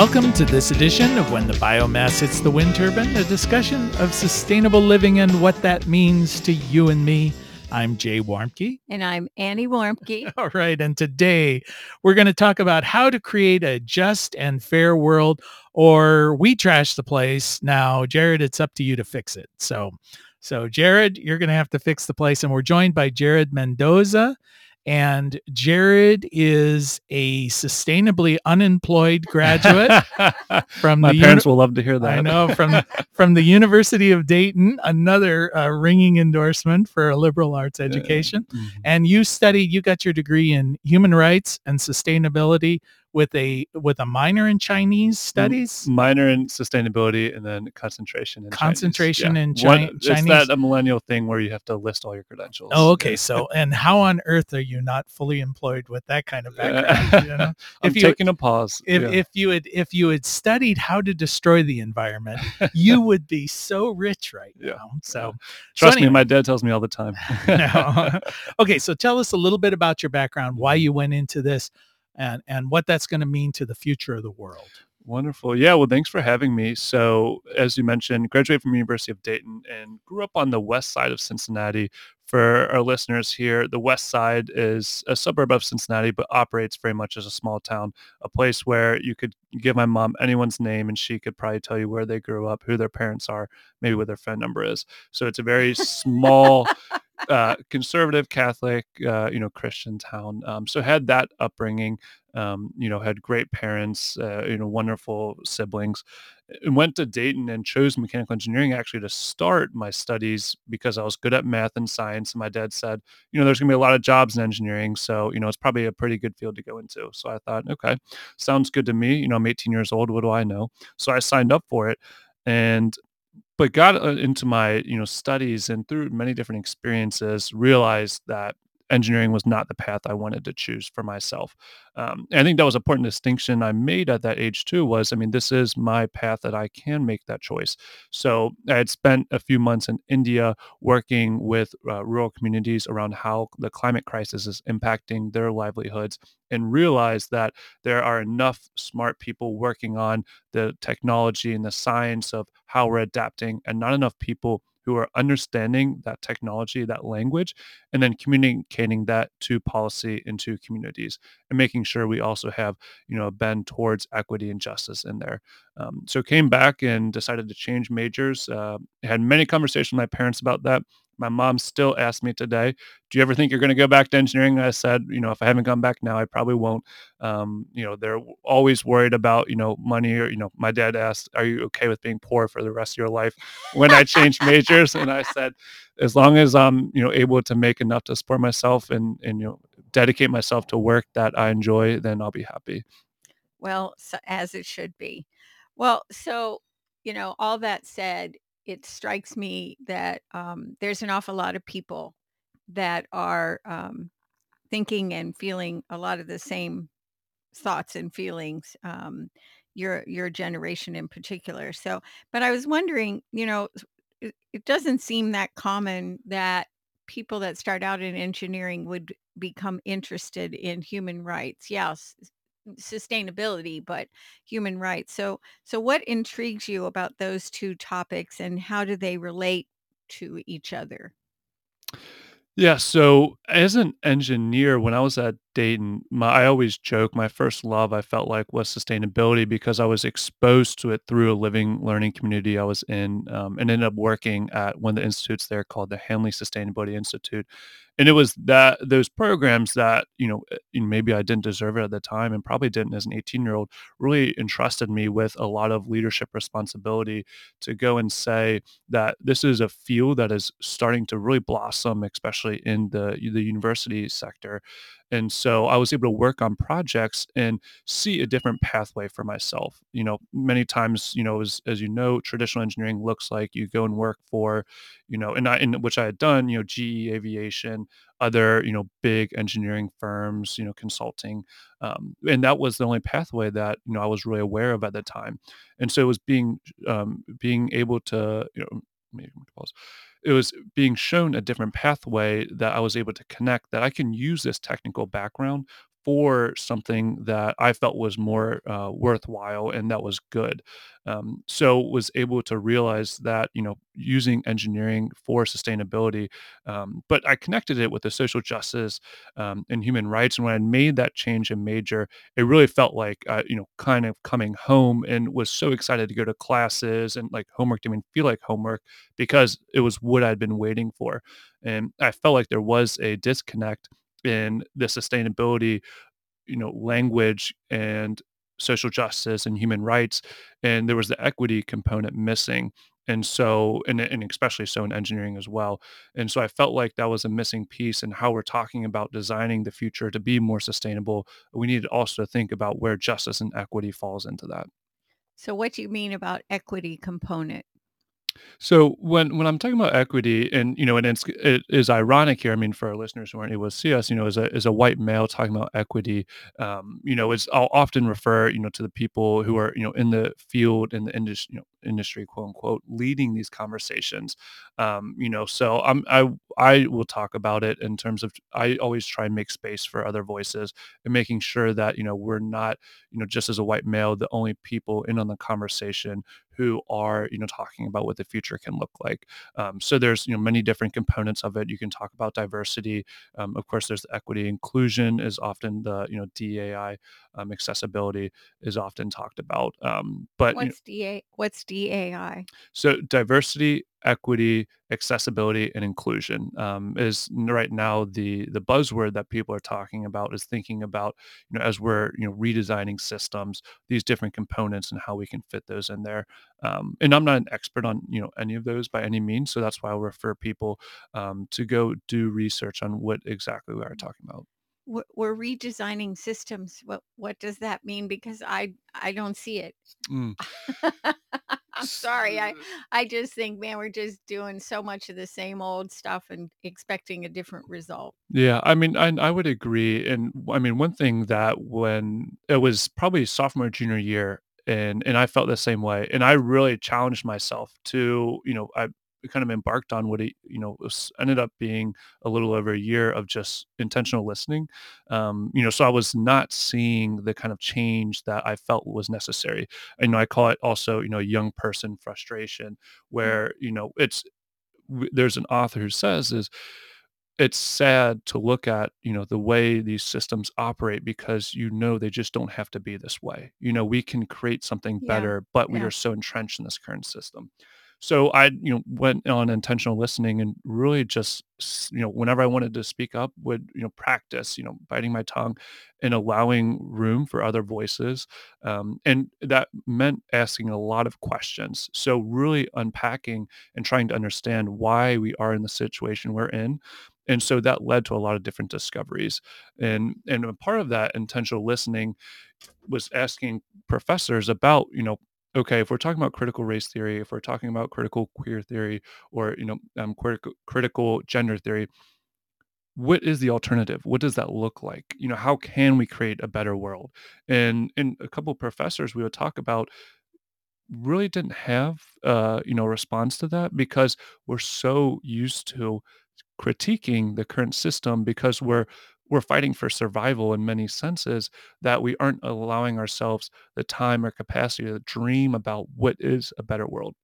Welcome to this edition of When the Biomass Hits the Wind Turbine, a discussion of sustainable living and what that means to you and me. I'm Jay Warmke. And I'm Annie Warmke. All right. And today we're going to talk about how to create a just and fair world, or we trash the place. Now, Jared, it's up to you to fix it. So, so Jared, you're going to have to fix the place. And we're joined by Jared Mendoza. And Jared is a sustainably unemployed graduate from my the parents will love to hear that. I know from from the University of Dayton, another uh, ringing endorsement for a liberal arts education. Mhm. And you studied, you got your degree in human rights and sustainability with a with a minor in Chinese studies. minor in sustainability and then concentration in Chinese. Concentration in One- Chi- It's Chinese. that a millennial thing where you have to list all your credentials. Oh, okay. Yeah. So, and how on earth are you not fully employed with that kind of background? you know? I'm If you- taking a pause. if, yeah. if you had if you had studied how to destroy the environment, you would be so rich right now. So, Trust anyway. me, my dad tells me all the time. no. okay, so tell us a little bit about your background, why you went into this, and and what that's going to mean to the future of the world. Wonderful. Yeah. Well, thanks for having me. So, as you mentioned, graduated from University of Dayton and grew up on the west side of Cincinnati. For our listeners here, the west side is a suburb of Cincinnati, but operates very much as a small town, a place where you could give my mom anyone's name and she could probably tell you where they grew up, who their parents are, maybe what their phone number is. So it's a very small, uh, conservative Catholic, uh, you know, Christian town. Um, so had that upbringing. Um, you know, had great parents, uh, you know, wonderful siblings, and went to Dayton and chose mechanical engineering actually to start my studies because I was good at math and science. And my dad said, you know, there's gonna be a lot of jobs in engineering, so you know, it's probably a pretty good field to go into. So I thought, okay, sounds good to me. You know, I'm 18 years old. What do I know? So I signed up for it, and but got uh, into my you know studies and through many different experiences realized that engineering was not the path i wanted to choose for myself um, i think that was an important distinction i made at that age too was i mean this is my path that i can make that choice. So i had spent a few months in india working with uh, rural communities around how the climate crisis is impacting their livelihoods and realized that there are enough smart people working on the technology and the science of how we're adapting and not enough people who are understanding that technology that language and then communicating that to policy into communities and making sure we also have you know a bend towards equity and justice in there. Um, so came back and decided to change majors uh, had many conversations with my parents about that my mom still asks me today do you ever think you're going to go back to engineering? I said you know if i haven't gone back now i probably won't. Um, you know they're always worried about you know money or you know my dad asked are you okay with being poor for the rest of your life? When i changed majors and i said as long as i'm you know able to make enough to support myself and and you know dedicate myself to work that i enjoy then i'll be happy. Well, so, as it should be. Well, so, you know, all that said, it strikes me that um, there's an awful lot of people that are um, thinking and feeling a lot of the same thoughts and feelings. Um, your your generation in particular. So, but I was wondering, you know, it, it doesn't seem that common that people that start out in engineering would become interested in human rights. Yes, sustainability, but human rights. So, so what intrigues you about those two topics, and how do they relate to each other? Yeah, so as an engineer, when I was at Dayton, my, I always joke my first love I felt like was sustainability because I was exposed to it through a living learning community I was in, um, and ended up working at one of the institutes there called the Hanley Sustainability Institute. And it was that those programs that you know uh, you know, maybe I didn't deserve it at the time, and probably didn't as an 18 year old, really entrusted me with a lot of leadership responsibility to go and say that this is a field that is starting to really blossom, especially in the the university sector. And so I was able to work on projects and see a different pathway for myself. You know, many times, you know, as, as you know, traditional engineering looks like you go and work for, you know, and I, in which I had done, you know, GE Aviation, other, you know, big engineering firms, you know, consulting. Um, and that was the only pathway that, you know, I was really aware of at the time. And so it was being, um, being able to, you know, maybe pause it was being shown a different pathway that I was able to connect that I can use this technical background for something that I felt was more uh, worthwhile and that was good. Um, so was able to realize that you know using engineering for sustainability, um, but I connected it with the social justice um, and human rights. And when I made that change in major, it really felt like uh, you know kind of coming home and was so excited to go to classes and like homework didn't even feel like homework because it was what I'd been waiting for. And I felt like there was a disconnect in the sustainability you know language and social justice and human rights and there was the equity component missing and so and, and especially so in engineering as well and so i felt like that was a missing piece in how we're talking about designing the future to be more sustainable. We need also to think about where justice and equity falls into that. So what do you mean about equity component so when when I'm talking about equity, and you know, and it's it is ironic here. I mean, for our listeners who aren't able to see us, you know, as a as a white male talking about equity, um, you know, is I'll often refer, you know, to the people who are you know in the field in the industry, you know, industry, quote unquote, leading these conversations. Um, you know, so I'm I I will talk about it in terms of I always try and make space for other voices and making sure that you know we're not you know just as a white male the only people in on the conversation who are you know talking about what the future can look like. Um, so there's you know many different components of it. You can talk about diversity. Um, of course, there's equity. Inclusion is often the you know DAI. Um, accessibility is often talked about. Um, but what's you know, DA? What's DAI? So diversity, equity, accessibility, and inclusion um, is right now the the buzzword that people are talking about is thinking about you know as we're you know redesigning systems, these different components and how we can fit those in there. Um, and I'm not an expert on you know any of those by any means, so that's why I'll refer people um, to go do research on what exactly we are talking about we're redesigning systems. What what does that mean? Because I I don't see it. Mm. I'm sorry. I I just think, man, we're just doing so much of the same old stuff and expecting a different result. Yeah, I mean, I I would agree. And I mean, one thing that when it was probably sophomore junior year, and and I felt the same way, and I really challenged myself to, you know, I kind of embarked on what it you know ended up being a little over a year of just intentional listening um, you know so i was not seeing the kind of change that i felt was necessary you know i call it also you know young person frustration mm. where you know it's there's an author who says is it's sad to look at you know the way these systems operate because you know they just don't have to be this way you know we can create something yeah. better but yeah. we are so entrenched in this current system so I, you know, went on intentional listening and really just, you know, whenever I wanted to speak up, would you know practice, you know, biting my tongue and allowing room for other voices, um, and that meant asking a lot of questions. So really unpacking and trying to understand why we are in the situation we're in, and so that led to a lot of different discoveries and and a part of that intentional listening was asking professors about you know okay, if we're talking about critical race theory, if we're talking about critical queer theory, or you know, um, critical critical gender theory, what is the alternative? What does that look like? You know, how can we create a better world? And in a couple of professors, we would talk about really didn't have uh, you know response to that because we're so used to critiquing the current system because we're we're fighting for survival in many senses that we aren't allowing ourselves the time or capacity to dream about what is a better world.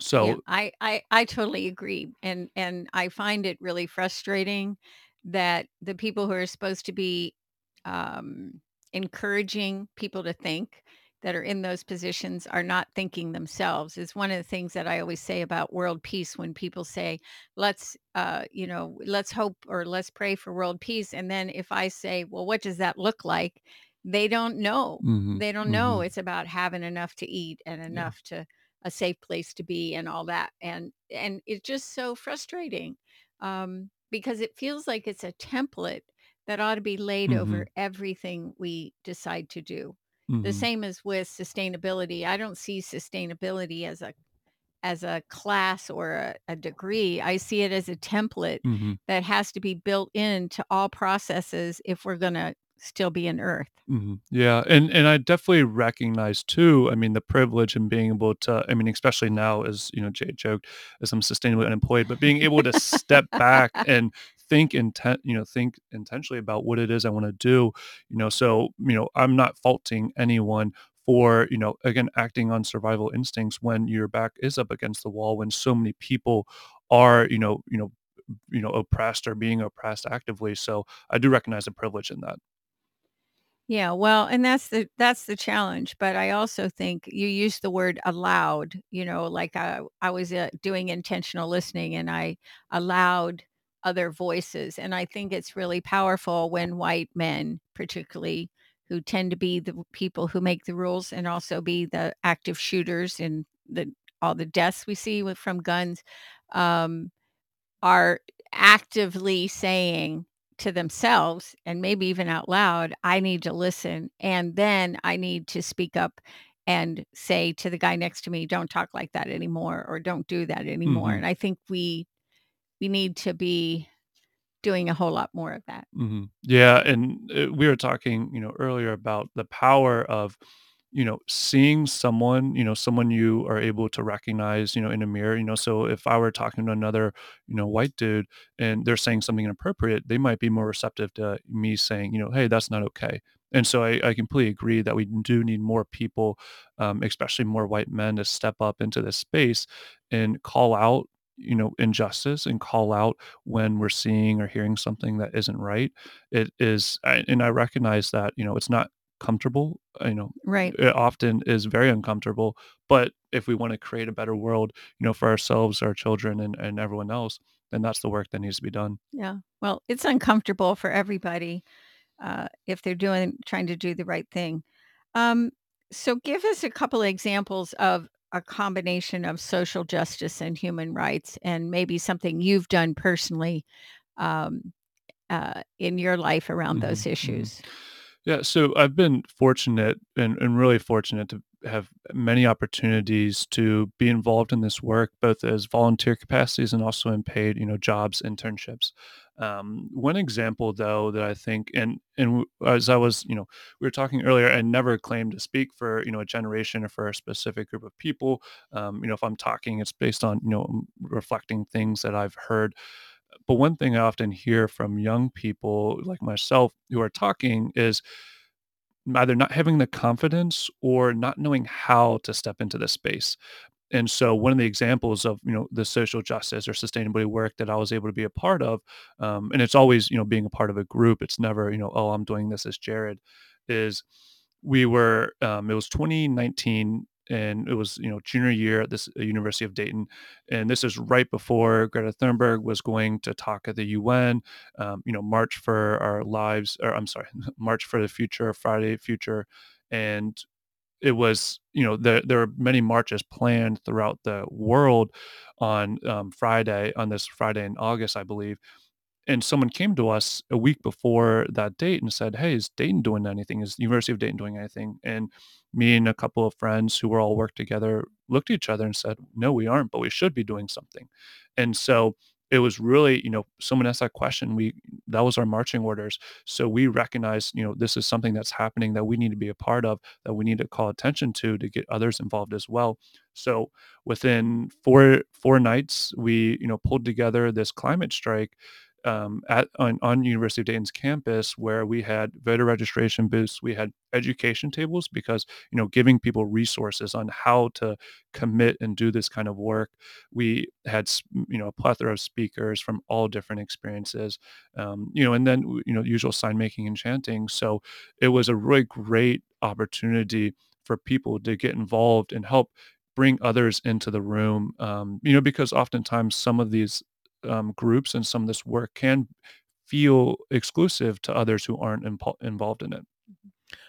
So yeah, I, I i totally agree and and i find it really frustrating that the people who are supposed to be um, encouraging people to think that are in those positions are not thinking themselves is one of the things that I always say about world peace when people say let's uh, you know let's hope or let's pray for world peace and then if I say well what does that look like they don't know mm-hmm, they don't know mm-hmm. it's about having enough to eat and enough yeah. to a safe place to be and all that and and it's just so frustrating um, because it feels like it's a template that ought to be laid mm-hmm. over everything we decide to do Mm-hmm. The same as with sustainability. I don't see sustainability as a as a class or a, a degree. I see it as a template mm-hmm. that has to be built into all processes if we're going to still be in earth. Mm-hmm. Yeah, and and I definitely recognize too. I mean, the privilege in being able to. I mean, especially now, as you know, Jay joked, as I'm sustainably unemployed, but being able to step back and think intent you know think intentionally about what it is i want to do you know so you know i'm not faulting anyone for you know again acting on survival instincts when your back is up against the wall when so many people are you know you know you know oppressed or being oppressed actively so i do recognize the privilege in that. Yeah, well, and that's the that's the challenge, but I also think you used the word allowed, you know, like I I was uh, doing intentional listening and I allowed other voices and I think it's really powerful when white men particularly who tend to be the people who make the rules and also be the active shooters in the all the deaths we see with, from guns um, are actively saying to themselves and maybe even out loud, I need to listen. And then I need to speak up and say to the guy next to me, don't talk like that anymore or don't do that anymore. hmm And I think we we need to be doing a whole lot more of that. hmm Yeah, and uh, we were talking, you know, earlier about the power of, you know, seeing someone, you know, someone you are able to recognize, you know, in a mirror. You know, so if I were talking to another, you know, white dude and they're saying something inappropriate, they might be more receptive to me saying, you know, hey, that's not okay. And so I, I completely agree that we do need more people, um, especially more white men, to step up into this space and call out you know injustice and call out when we're seeing or hearing something that isn't right it is and i recognize that you know it's not comfortable uh, you know Right. it often is very uncomfortable but if we want to create a better world you know for ourselves our children and, and everyone else then that's the work that needs to be done Yeah. Well, it's uncomfortable for everybody uh, if they're doing trying to do the right thing. Um, so give us a couple of examples of a combination of social justice and human rights, and maybe something you've done personally um, uh, in your life around hmm those hmm issues. Yeah, so I've been fortunate and, and really fortunate to have many opportunities to be involved in this work, both as volunteer capacities and also in paid, you know, jobs, internships. Um, one example, though, that I think, and and as I was, you know, we were talking earlier, I never claim to speak for, you know, a generation or for a specific group of people. Um, you know, if I'm talking, it's based on, you know, reflecting things that I've heard but one thing I often hear from young people like myself who are talking is either not having the confidence or not knowing how to step into this space. And so one of the examples of, you know, the social justice or sustainability work that I was able to be a part of, um, and it's always, you know, being a part of a group. It's never, you know, oh, I'm doing this as Jared, is we were um, it was 2019 and it was you know junior year at this uh, University of Dayton, and this is right before Greta Thunberg was going to talk at the UN, um, you know, March for Our Lives, or I'm sorry, March for the Future, Friday Future, and it was you know there there were many marches planned throughout the world on um, Friday on this Friday in August, I believe, and someone came to us a week before that date and said, "Hey, is Dayton doing anything? Is the University of Dayton doing anything?" And me and a couple of friends who were all worked together looked at each other and said, "No, we aren't, but we should be doing something." And so it was really, you know, someone asked that question. We that was our marching orders. So we recognized, you know, this is something that's happening that we need to be a part of, that we need to call attention to to get others involved as well. So within four four nights, we, you know, pulled together this climate strike um, at on, on University of Dayton's campus where we had voter registration booths, we had education tables because you know giving people resources on how to commit and do this kind of work. We had you know a plethora of speakers from all different experiences, um, you know, and then you know usual sign making and chanting. So it was a really great opportunity for people to get involved and help bring others into the room um, you know because oftentimes some of these um, groups and some of this work can feel exclusive to others who aren't impo- involved in it.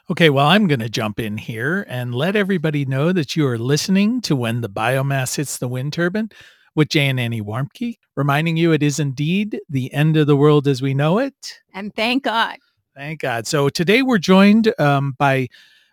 Okay, well, I'm going to jump in here and let everybody know that you are listening to When the Biomass Hits the Wind Turbine with Jay and Annie Warmke, reminding you it is indeed the end of the world as we know it. And thank God. Thank God. So today we're joined um, by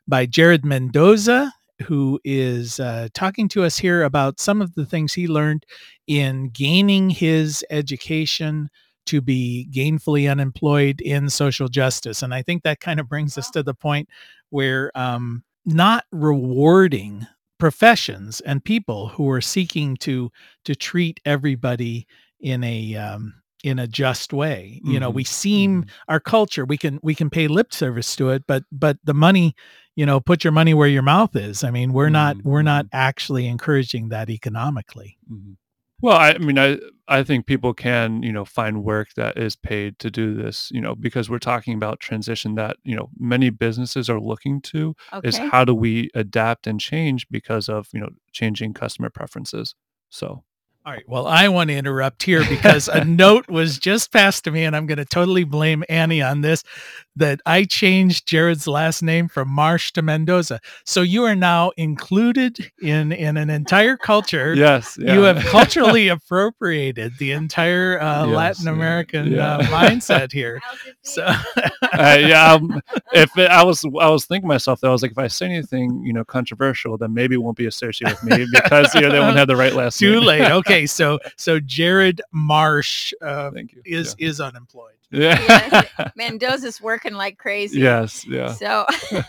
by Jared Mendoza, who is uh, talking to us here about some of the things he learned in gaining his education to be gainfully unemployed in social justice. And I think that kind of brings us to the point where um, not rewarding professions and people who are seeking to to treat everybody in a um, in a just way. You know, we seem Mhm. our culture, we can we can pay lip service to it, but but the money, you know, put your money where your mouth is. I mean, we're not Mhm. we're not Mhm. actually encouraging that economically. Mhm. Well, I I mean, I I think people can, you know, find work that is paid to do this, you know, because we're talking about transition that, you know, many businesses are looking to is how do we adapt and change because of, you know, changing customer preferences. So, All right. Well, I want to interrupt here because a note was just passed to me, and I'm going to totally blame Annie on this. That I changed Jared's last name from Marsh to Mendoza, so you are now included in in an entire culture. yes, You have culturally appropriated the entire uh, Yes, Latin American yeah. uh, mindset here. So, uh, yeah, um, if it, I was, I was thinking myself that I was like, if I say anything, you know, controversial, then maybe it won't be associated with me because you know they won't have the right last too name. late. Okay, so so Jared Marsh uh, Thank you. is is unemployed. yeah. Yes. Mendoza's working like crazy. yes, yeah. So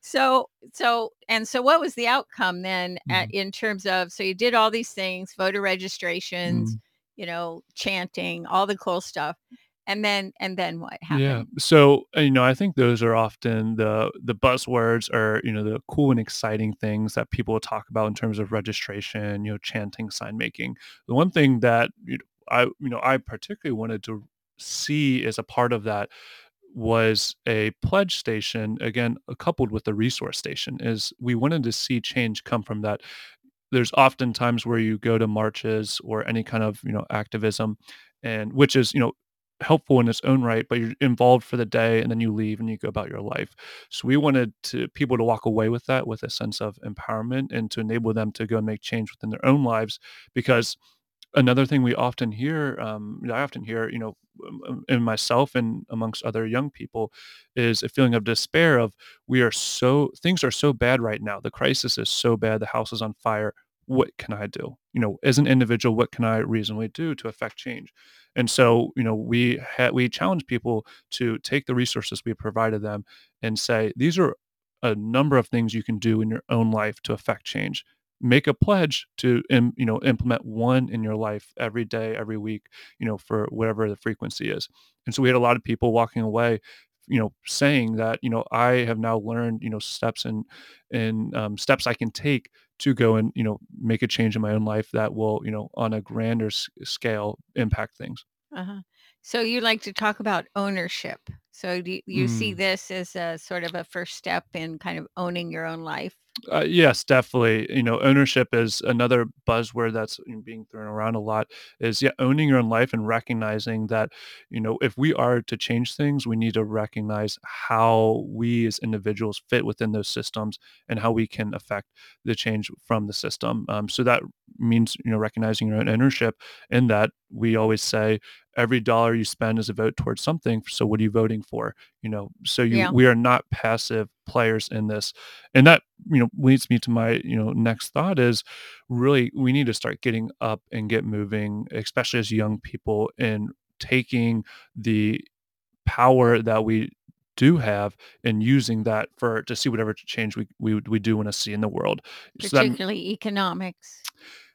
so so and so what was the outcome then at, Mm-hmm. in terms of so you did all these things, voter registrations, Mm. you know, chanting, all the cool stuff. And then and then what happened? Yeah. So uh, you know, I think those are often the the buzzwords or you know the cool and exciting things that people talk about in terms of registration, you know, chanting, sign making. The one thing that you know, I you know I particularly wanted to see as a part of that was a pledge station again uh, coupled with the resource station is we wanted to see change come from that there's often times where you go to marches or any kind of you know activism and which is you know helpful in its own right but you're involved for the day and then you leave and you go about your life. So we wanted to people to walk away with that with a sense of empowerment and to enable them to go and make change within their own lives because another thing we often hear um, i often hear you know um, um, in myself and amongst other young people is a feeling of despair of we are so things are so bad right now. The crisis is so bad. The house is on fire. What can i do? You know as an individual what can i reasonably do to affect change and so you know we ha- we challenge people to take the resources we provided them and say these are a number of things you can do in your own life to affect change. Make a pledge to you know implement one in your life every day every week you know for whatever the frequency is. And so we had a lot of people walking away you know saying that you know i have now learned you know steps and and um, steps i can take to go and you know make a change in my own life that will you know on a grander s- scale impact things Uh-huh. So you like to talk about ownership. So do you, you see Mm. this as a sort of a first step in kind of owning your own life? Uh, yes, definitely. You know, ownership is another buzzword that's being thrown around a lot. Is yeah, owning your own life and recognizing that, you know, if we are to change things, we need to recognize how we as individuals fit within those systems and how we can affect the change from the system. Um, so that means you know recognizing your own ownership. In that, we always say every dollar you spend is a vote towards something. So what are you voting for? You know, so you Yeah. we are not passive players in this and that you know leads me to my you know next thought is really we need to start getting up and get moving especially as young people and taking the power that we do have and using that for to see whatever change we we, we do want to see in the world so that, particularly economics.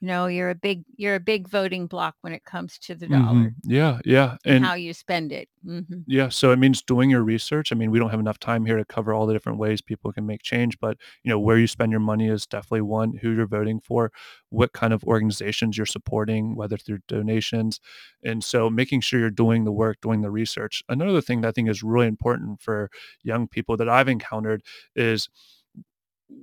You know, you're a big you're a big voting block when it comes to the dollar Mhm. yeah yeah and how you spend it. hmm Yeah, so it means doing your research. I mean, we don't have enough time here to cover all the different ways people can make change, but you know, where you spend your money is definitely one, who you're voting for, what kind of organizations you're supporting, whether through donations. And so making sure you're doing the work, doing the research. Another thing that I think is really important for young people that I've encountered is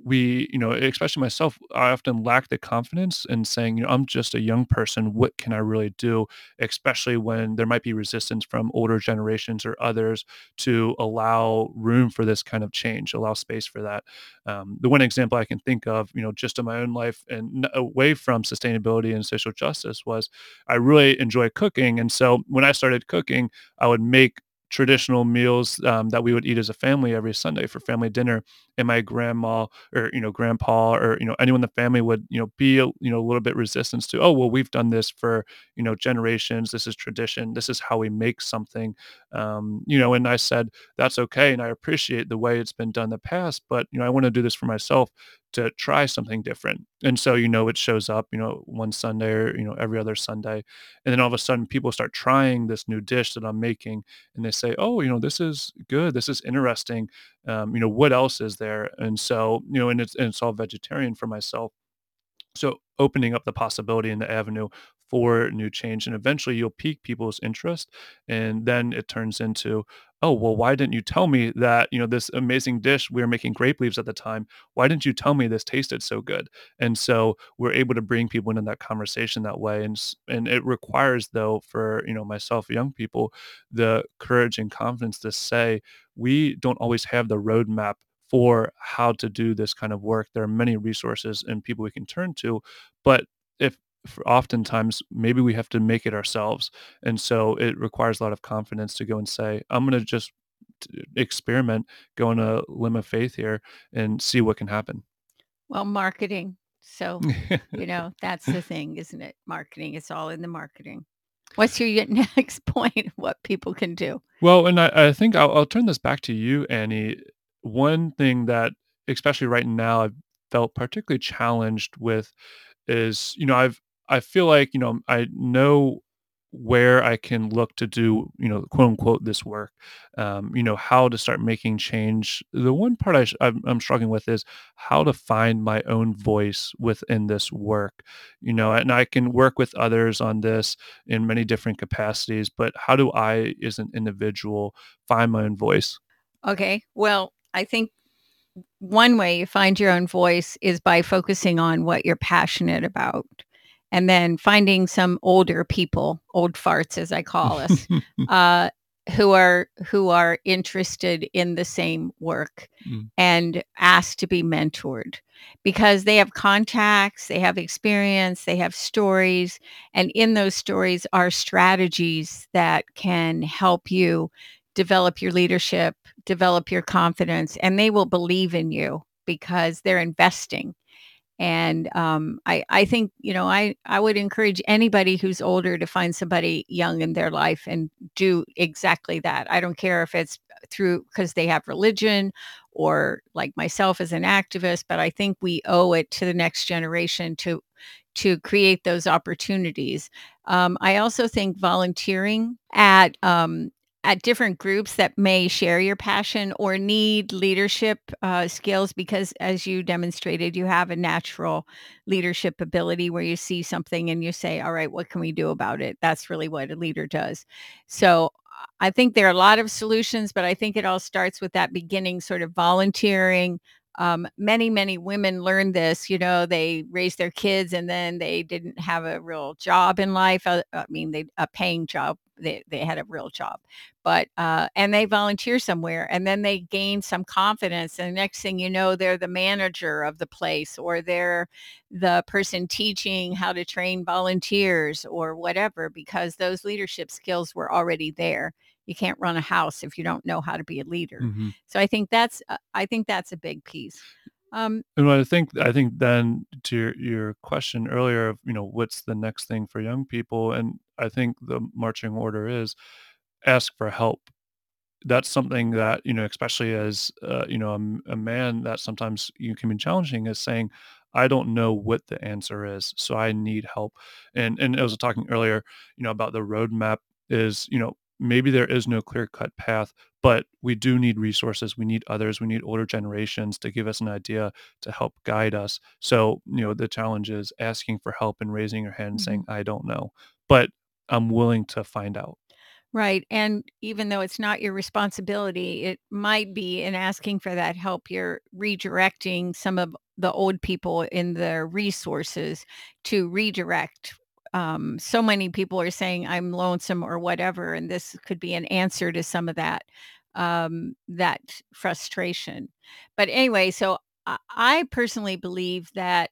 we, you know, especially myself, I often lack the confidence in saying, you know, I'm just a young person. What can I really do? Especially when there might be resistance from older generations or others to allow room for this kind of change, allow space for that. Um, the one example I can think of, you know, just in my own life and away from sustainability and social justice was I really enjoy cooking. And so when I started cooking, I would make traditional meals um, that we would eat as a family every Sunday for family dinner. And my grandma or you know grandpa or you know anyone in the family would you know be a, you know a little bit resistance to oh well we've done this for you know generations. This is tradition. This is how we make something. Um, you know, and I said that's okay, and I appreciate the way it's been done in the past, but you know I want to do this for myself to try something different. And so, you know, it shows up, you know, one Sunday or, you know, every other Sunday. And then all of a sudden people start trying this new dish that I'm making and they say, oh, you know, this is good. This is interesting. Um, you know, what else is there? And so, you know, and it's, and it's all vegetarian for myself. So opening up the possibility and the avenue for new change and eventually you'll pique people's interest and then it turns into oh well why didn't you tell me that you know this amazing dish we were making grape leaves at the time why didn't you tell me this tasted so good and so we're able to bring people into that conversation that way and and it requires though for you know myself young people the courage and confidence to say we don't always have the roadmap for how to do this kind of work. There are many resources and people we can turn to, but if oftentimes maybe we have to make it ourselves, and so it requires a lot of confidence to go and say, "I'm going to just experiment, go on a limb of faith here, and see what can happen." Well, marketing. So, you know, that's the thing, isn't it? Marketing. It's all in the marketing. What's your next point? What people can do? Well, and I, I think I'll, I'll turn this back to you, Annie one thing that, especially right now, I've felt particularly challenged with is, you know, I've I feel like, you know, I know where I can look to do, you know, quote unquote, this work, um, you know, how to start making change. The one part I sh- I'm, I'm struggling with is how to find my own voice within this work, you know, and I can work with others on this in many different capacities, but how do I, as an individual, find my own voice? Okay. Well, I think one way you find your own voice is by focusing on what you're passionate about and then finding some older people, old farts as I call us, uh, who are who are interested in the same work mm. and asked to be mentored because they have contacts, they have experience, they have stories, and in those stories are strategies that can help you develop your leadership, develop your confidence, and they will believe in you because they're investing. And um, I, I think, you know, I, I would encourage anybody who's older to find somebody young in their life and do exactly that. I don't care if it's through because they have religion or like myself as an activist, but I think we owe it to the next generation to to create those opportunities. Um, I also think volunteering at um, at different groups that may share your passion or need leadership uh, skills because as you demonstrated you have a natural leadership ability where you see something and you say all right what can we do about it? That's really what a leader does. So i think there are a lot of solutions but i think it all starts with that beginning sort of volunteering. Um, many many women learn this you know they raised their kids and then they didn't have a real job in life uh, i mean they a paying job they, they had a real job but uh, and they volunteer somewhere and then they gain some confidence and the next thing you know they're the manager of the place or they're the person teaching how to train volunteers or whatever because those leadership skills were already there you can't run a house if you don't know how to be a leader. Mm-hmm. So I think that's uh, I think that's a big piece. Um, and I think I think then to your, your question earlier of you know what's the next thing for young people, and I think the marching order is ask for help. That's something that you know, especially as uh, you know a, a man, that sometimes you can be challenging. Is saying, I don't know what the answer is, so I need help. And and I was talking earlier, you know, about the roadmap is you know maybe there is no clear cut path, but we do need resources. We need others. We need older generations to give us an idea to help guide us. So, you know, the challenge is asking for help and raising your hand and mm-hmm. saying, I don't know, but I'm willing to find out. Right. And even though it's not your responsibility, it might be in asking for that help, you're redirecting some of the old people in their resources to redirect um, so many people are saying I'm lonesome or whatever, and this could be an answer to some of that um, that frustration. But anyway, so I, I personally believe that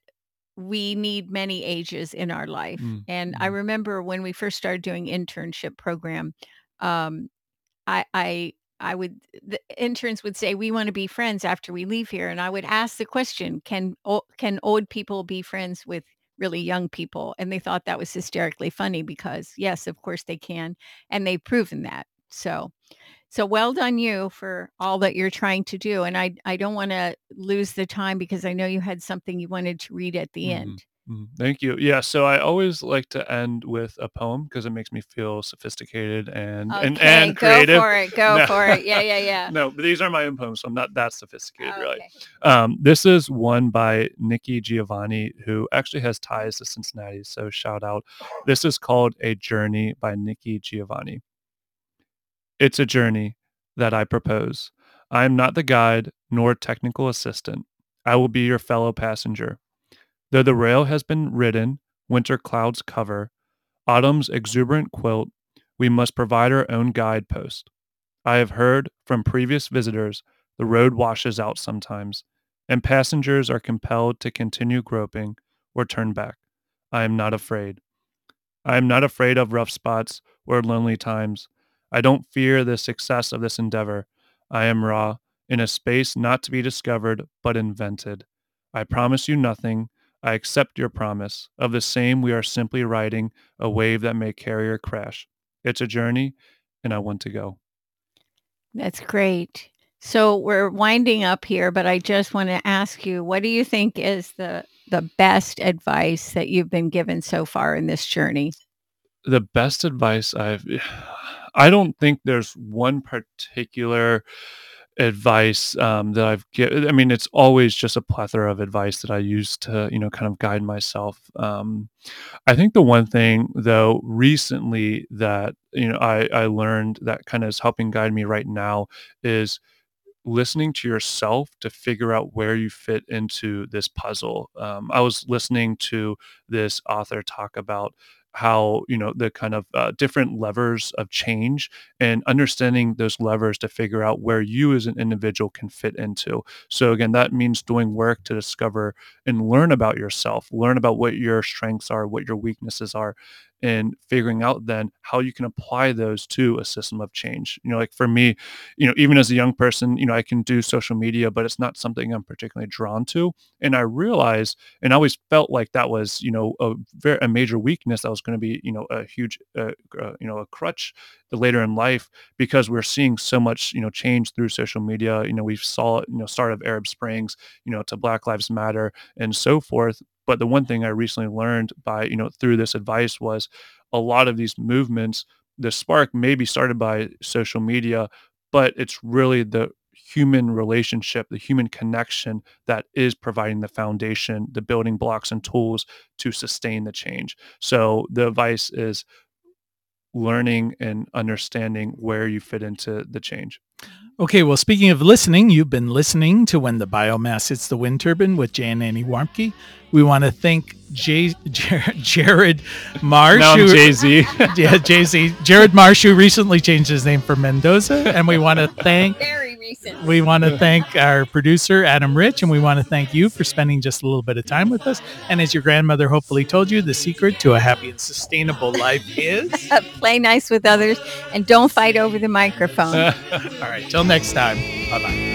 we need many ages in our life, mm-hmm. and I mm-hmm. remember when we first started doing internship program. Um, I I I would the interns would say we want to be friends after we leave here and I would ask the question can can old people be friends with really young people and they thought that was hysterically funny because yes of course they can and they've proven that so so well done you for all that you're trying to do and I I don't want to lose the time because I know you had something you wanted to read at the mm-hmm. end Mm, thank you. Yeah, so I always like to end with a poem because it makes me feel sophisticated and and, and creative. Go for it. Go no. for it. Yeah, yeah, yeah. no, but these are my own poems, so I'm not that sophisticated, oh, really. Um, this is one by Nikki Giovanni, who actually has ties to Cincinnati. So shout out. This is called A Journey by Nikki Giovanni. It's a journey that I propose. I am not the guide nor technical assistant. I will be your fellow passenger Though the rail has been ridden, winter clouds cover, autumn's exuberant quilt, we must provide our own guidepost. I have heard from previous visitors the road washes out sometimes, and passengers are compelled to continue groping or turn back. I am not afraid. I am not afraid of rough spots or lonely times. I don't fear the success of this endeavor. I am raw, in a space not to be discovered but invented. I promise you nothing, I accept your promise. Of the same, we are simply riding a wave that may carry or crash. It's a journey, and I want to go. That's great. So we're winding up here, but I just want to ask you, what do you think is the the best advice that you've been given so far in this journey? The best advice I've I don't think there's one particular advice um, that I've given. I mean, it's always just a plethora of advice that I use to, you know, kind of guide myself. Um, I think the one thing, though, recently that you know I I learned that kind of is helping guide me right now is listening to yourself to figure out where you fit into this puzzle. Um, I was listening to this author talk about how you know the kind of uh, different levers of change and understanding those levers to figure out where you as an individual can fit into. So again that means doing work to discover and learn about yourself learn about what your strengths are what your weaknesses are and figuring out then how you can apply those to a system of change. You know like for me you know even as a young person you know i can do social media but it's not something i'm particularly drawn to. And i realized and I always felt like that was you know a very a major weakness that was going to be you know a huge uh, uh, you know a crutch later in life because we're seeing so much you know change through social media. You know we saw you know start of arab springs you know to black lives matter and so forth but the one thing I recently learned by, you know, through this advice was a lot of these movements, the spark may be started by social media, but it's really the human relationship, the human connection that is providing the foundation, the building blocks and tools to sustain the change. So the advice is learning and understanding where you fit into the change. Mm-hmm. Okay, well, speaking of listening, you've been listening to When the Biomass Hits the Wind Turbine with Jay and Annie Warmke. We want to thank J- Jared Marsh. Now Jay Z. yeah, Jay Z. Jared Marsh, who recently changed his name for Mendoza. And we want to thank. We want to thank our producer, Adam Rich, and we want to thank you for spending just a little bit of time with us. And as your grandmother hopefully told you, the secret to a happy and sustainable life is uh, play nice with others and don't fight over the microphone. All right, till next time. Bye bye.